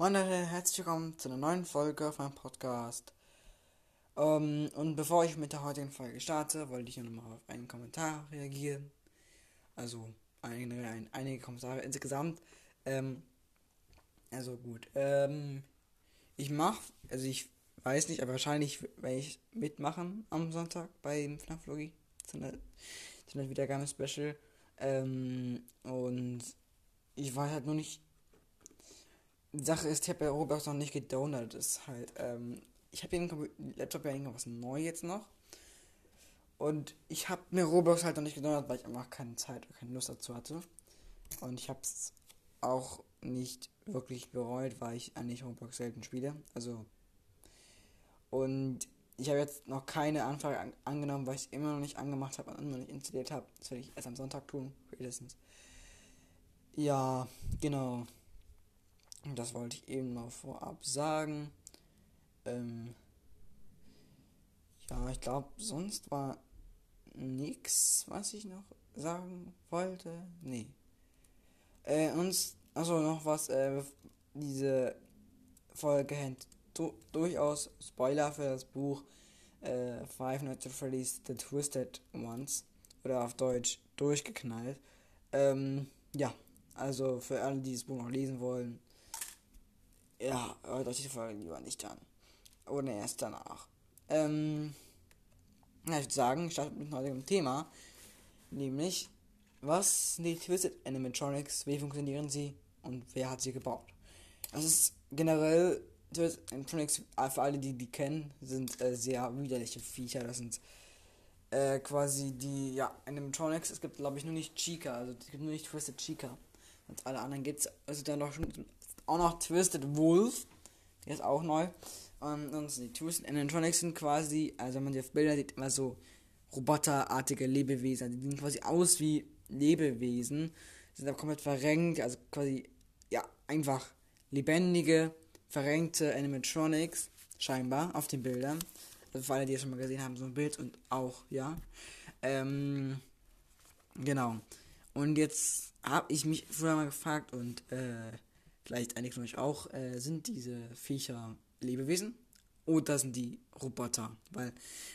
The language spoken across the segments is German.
Moin Leute, herzlich willkommen zu einer neuen Folge auf meinem Podcast. Ähm, und bevor ich mit der heutigen Folge starte, wollte ich nochmal auf einen Kommentar reagieren. Also ein, ein, einige Kommentare insgesamt. Ähm, also gut. Ähm, ich mach, also ich weiß nicht, aber wahrscheinlich werde ich mitmachen am Sonntag beim FNAF Logi. Zu einer, zu einer Wiedergabe-Special. Ähm, und ich weiß halt nur nicht. Sache ist, ich habe ja Roblox noch nicht gedownloadet. Ist halt, ähm, ich habe den Laptop ja irgendwas neu jetzt noch. Und ich habe mir Roblox halt noch nicht gedownloadet, weil ich einfach keine Zeit oder keine Lust dazu hatte. Und ich habe es auch nicht wirklich bereut, weil ich eigentlich Roblox selten spiele. Also. Und ich habe jetzt noch keine Anfrage an angenommen, weil ich es immer noch nicht angemacht habe und immer noch nicht installiert habe. Das werde ich erst am Sonntag tun, spätestens. Ja, genau. Das wollte ich eben noch vorab sagen. Ähm ja, ich glaube, sonst war nichts, was ich noch sagen wollte. Nee. Äh, uns, also noch was, äh, diese Folge du durchaus Spoiler für das Buch äh, Five Nights at Freddy's The Twisted Ones. Oder auf Deutsch durchgeknallt. Ähm, ja, also für alle, die das Buch noch lesen wollen, ja, hört euch die Folge lieber nicht an. Oder erst danach. Ähm, ja, ich würde sagen, ich starte mit dem heutigen Thema. Nämlich, was sind die Twisted Animatronics, wie funktionieren sie und wer hat sie gebaut? Das ist generell Twisted Animatronics, für alle, die die kennen, sind äh, sehr widerliche Viecher. Das sind äh, quasi die, ja, Animatronics. Es gibt, glaube ich, nur nicht Chica, also es gibt nur nicht Twisted Chica. Und alle anderen gibt es, also dann noch schon, auch noch Twisted Wolf, der ist auch neu. Und, und die Twisted Animatronics sind quasi, also wenn man die auf Bilder sieht, immer so roboterartige Lebewesen. Die sehen quasi aus wie Lebewesen, sind aber komplett verrenkt, also quasi, ja, einfach lebendige, verrenkte Animatronics, scheinbar, auf den Bildern. Also für alle, die es schon mal gesehen haben, so ein Bild und auch, ja. Ähm, genau. Und jetzt habe ich mich früher mal gefragt und äh, vielleicht einige von euch auch, äh, sind diese Viecher Lebewesen oder sind die Roboter? Weil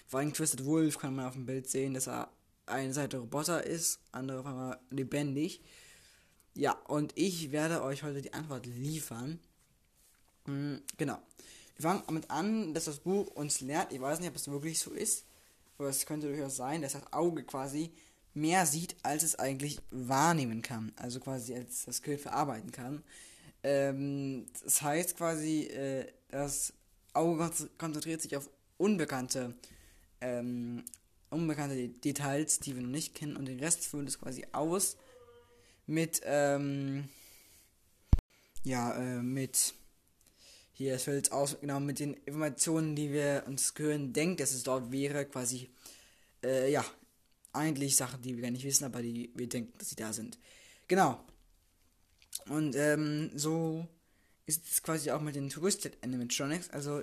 vor allem Twisted Wolf kann man auf dem Bild sehen, dass er eine Seite Roboter ist, andere auf einmal lebendig. Ja, und ich werde euch heute die Antwort liefern. Mhm, genau. Wir fangen damit an, dass das Buch uns lernt, ich weiß nicht, ob es wirklich so ist, aber es könnte durchaus sein, dass das Auge quasi mehr sieht, als es eigentlich wahrnehmen kann. Also quasi als das Skill verarbeiten kann. Ähm, das heißt quasi, äh, das Auge konzentriert sich auf unbekannte, ähm, unbekannte Details, die wir noch nicht kennen, und den Rest füllt es quasi aus mit, ähm, ja, äh, mit, hier, es füllt es aus, genau, mit den Informationen, die wir uns Gehirn denkt, dass es dort wäre, quasi, äh, ja, eigentlich Sachen, die wir gar nicht wissen, aber die wir denken, dass sie da sind. Genau. Und ähm, so ist es quasi auch mit den Twisted Animatronics. Also,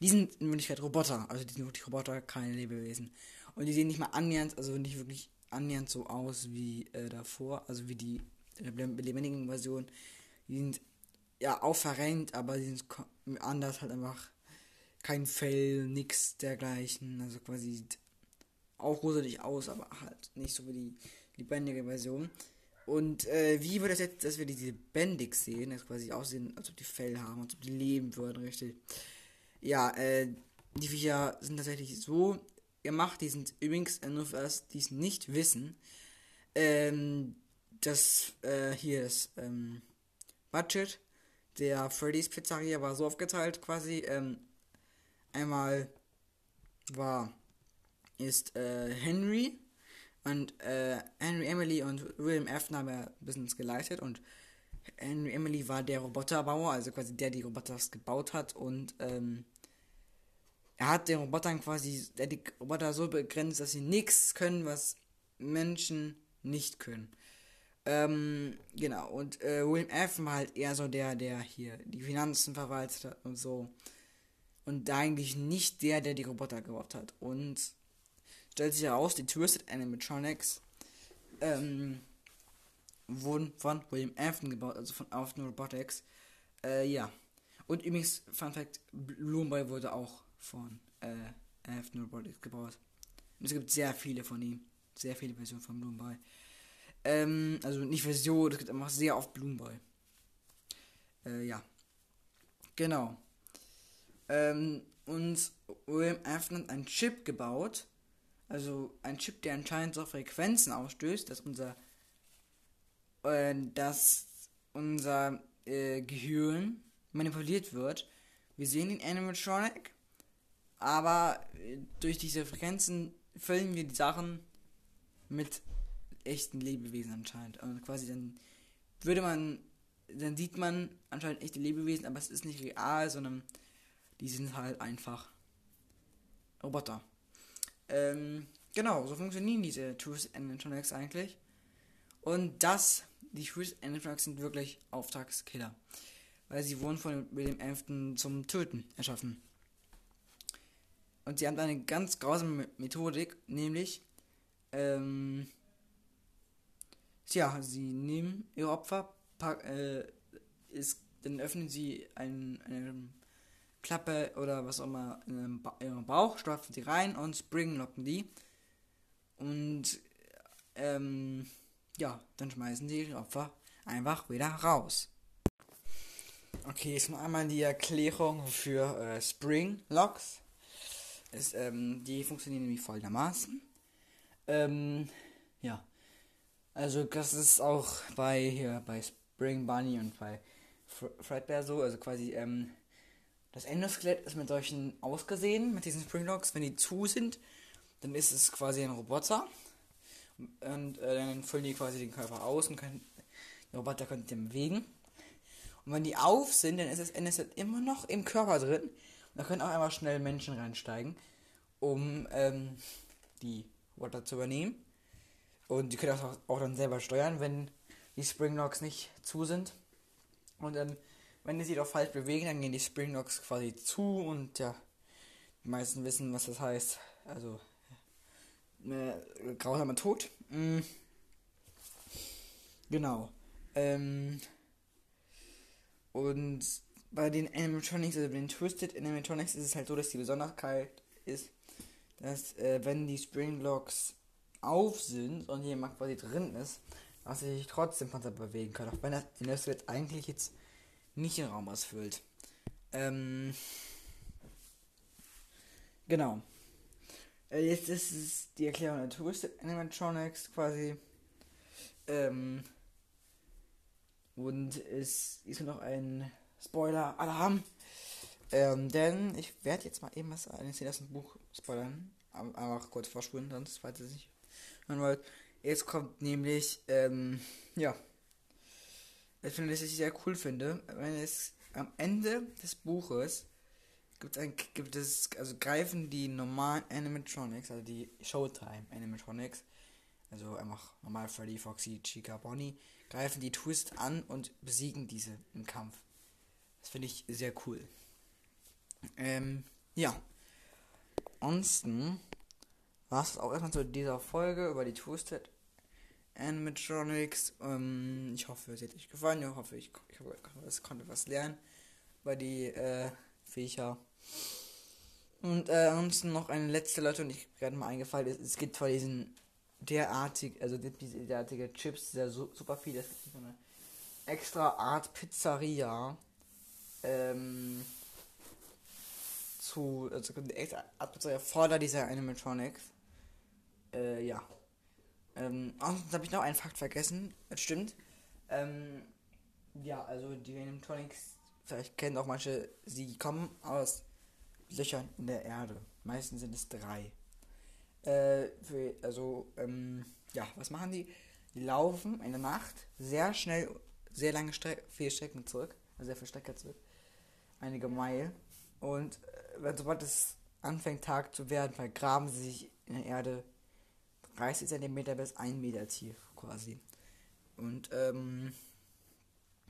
die sind in Wirklichkeit Roboter. Also, die sind wirklich Roboter, keine Lebewesen. Und die sehen nicht mal annähernd, also nicht wirklich annähernd so aus wie äh, davor. Also, wie die äh, lebendigen Versionen. Die sind ja auch verrenkt, aber die sind anders halt einfach kein Fell, nix dergleichen. Also, quasi sieht auch gruselig aus, aber halt nicht so wie die lebendige Version. Und äh, wie wird das jetzt, dass wir diese Bändig sehen, das quasi aussehen, als ob die Fell haben, als ob die leben würden, richtig. Ja, äh, die Viecher sind tatsächlich so gemacht, die sind übrigens, äh, nur für das, die es nicht wissen, ähm, das, äh, hier ist, ähm, Budget der Freddy's Pizzeria war so aufgeteilt quasi, ähm, einmal war, ist, äh, Henry, und äh, Henry Emily und William Afton haben ja bisschen geleitet und Henry Emily war der Roboterbauer, also quasi der, die Roboter gebaut hat und ähm, er hat den Robotern quasi, der die Roboter so begrenzt, dass sie nichts können, was Menschen nicht können. Ähm, genau, und äh, William Afton war halt eher so der, der hier die Finanzen verwaltet hat und so. Und eigentlich nicht der, der die Roboter gebaut hat. Und stellt sich heraus, die Twisted Animatronics ähm, wurden von William Afton gebaut, also von Afton Robotics. Äh, ja. Und übrigens, Fun Fact, Bloomboy wurde auch von äh, Afton Robotics gebaut. Und es gibt sehr viele von ihm. Sehr viele Versionen von Bloomboy. Ähm, also nicht Version, es gibt einfach sehr oft Bloomboy. Äh, ja. Genau. Ähm, und William Afton hat einen Chip gebaut. Also ein Chip, der anscheinend so Frequenzen ausstößt, dass unser äh, dass unser äh, Gehirn manipuliert wird. Wir sehen den Animatronic, aber äh, durch diese Frequenzen füllen wir die Sachen mit echten Lebewesen anscheinend. Und quasi dann würde man, dann sieht man anscheinend echte Lebewesen, aber es ist nicht real, sondern die sind halt einfach Roboter. Ähm, genau, so funktionieren diese Truth Animatronics eigentlich. Und das, die Truth Animatronics sind wirklich Auftragskiller. Weil sie wurden von William Afton zum Töten erschaffen. Und sie haben eine ganz grausame Methodik, nämlich, ähm, Tja, sie nehmen ihr Opfer, pack, äh, ist, dann öffnen sie ein, eine Klappe oder was auch immer in ihren Bauch, stopfen sie rein und springlocken die. Und ähm, ja, dann schmeißen ihre Opfer einfach wieder raus. Okay, jetzt noch einmal die Erklärung für äh, Spring Locks. Ist, ähm, die funktionieren nämlich folgendermaßen. Ähm, ja, also das ist auch bei hier bei Spring Bunny und bei Fredbear so, also quasi ähm, das Endoskelett ist mit solchen ausgesehen, mit diesen Springlocks, wenn die zu sind, dann ist es quasi ein Roboter und äh, dann füllen die quasi den Körper aus und können, der Roboter könnte den bewegen. Und wenn die auf sind, dann ist das Endoskelett immer noch im Körper drin und da können auch einfach schnell Menschen reinsteigen, um ähm, die Roboter zu übernehmen. Und die können auch, auch dann selber steuern, wenn die Springlocks nicht zu sind. Und dann, wenn die sich doch falsch bewegen, dann gehen die Springlocks quasi zu und ja, die meisten wissen, was das heißt. Also, äh, grausamer Tod. Mhm. Genau. Ähm, und bei den Animatronics, also bei den Twisted Animatronics, ist es halt so, dass die Besonderheit ist, dass äh, wenn die Springlocks auf sind und jemand quasi drin ist, dass sie sich trotzdem von bewegen können, auch wenn das Investment eigentlich jetzt nicht den Raum ausfüllt. Ähm, genau. Äh, jetzt ist es die Erklärung der Twisted Animatronics quasi. Ähm, und es ist noch ein Spoiler-Alarm. Ähm, denn ich werde jetzt mal eben was eines ersten Buch spoilern. Einfach kurz vorspulen, sonst weiß ich nicht man wollt. Jetzt kommt nämlich, ähm, ja, finde, was ich sehr cool finde, wenn es am Ende des Buches gibt, ein, gibt es, also greifen die normalen Animatronics, also die Showtime Animatronics, also einfach normal Freddy, Foxy, Chica, Bonnie, greifen die Twist an und besiegen diese im Kampf. Das finde ich sehr cool. Ähm, ja. Ansonsten war es auch erstmal zu dieser Folge über die Twisted Animatronics. Ähm, ich hoffe, es hat euch gefallen. Ich hoffe, ich, ich, ich konnte was lernen bei die äh, Viecher. Und äh, ansonsten noch eine letzte Leute und ich gerade mal eingefallen ist, es gibt vor diesen derartig, also diese derartige Chips sehr su super viel. Es gibt so eine extra Art Pizzeria. Ähm, zu, also eine extra Art Pizzeria vor dieser Animatronics. Äh, ja. Ähm, ansonsten habe ich noch einen Fakt vergessen. Das stimmt. Ähm, ja, also die Animatronics, vielleicht kennen auch manche, sie kommen aus Löchern in der Erde. Meistens sind es drei. Äh, für, also, ähm, ja, was machen die? Die laufen in der Nacht sehr schnell, sehr lange Strecken, viele Strecken zurück, also sehr viele Strecke zurück, einige Meilen. Und äh, sobald es anfängt Tag zu werden, vergraben sie sich in der Erde 30 cm bis 1 Meter tief quasi. Und ähm,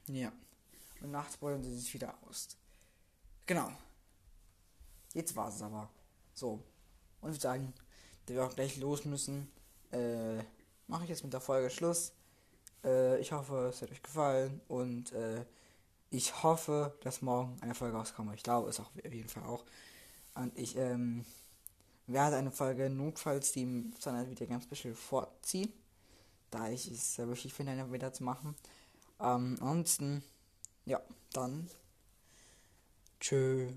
ja. Und nachts beugen sie sich wieder aus. Genau. Jetzt war es aber. So. Und ich sagen, da wir auch gleich los müssen, äh, mache ich jetzt mit der Folge Schluss. Äh, ich hoffe, es hat euch gefallen und äh, ich hoffe, dass morgen eine Folge rauskommt. Ich glaube es auch auf jeden Fall auch. Und ich ähm, werde eine Folge notfalls die sondern wieder ganz bisschen vorziehen, da ich es sehr wichtig finde, eine wieder zu machen. Ähm, ansonsten, ja, dann tschö.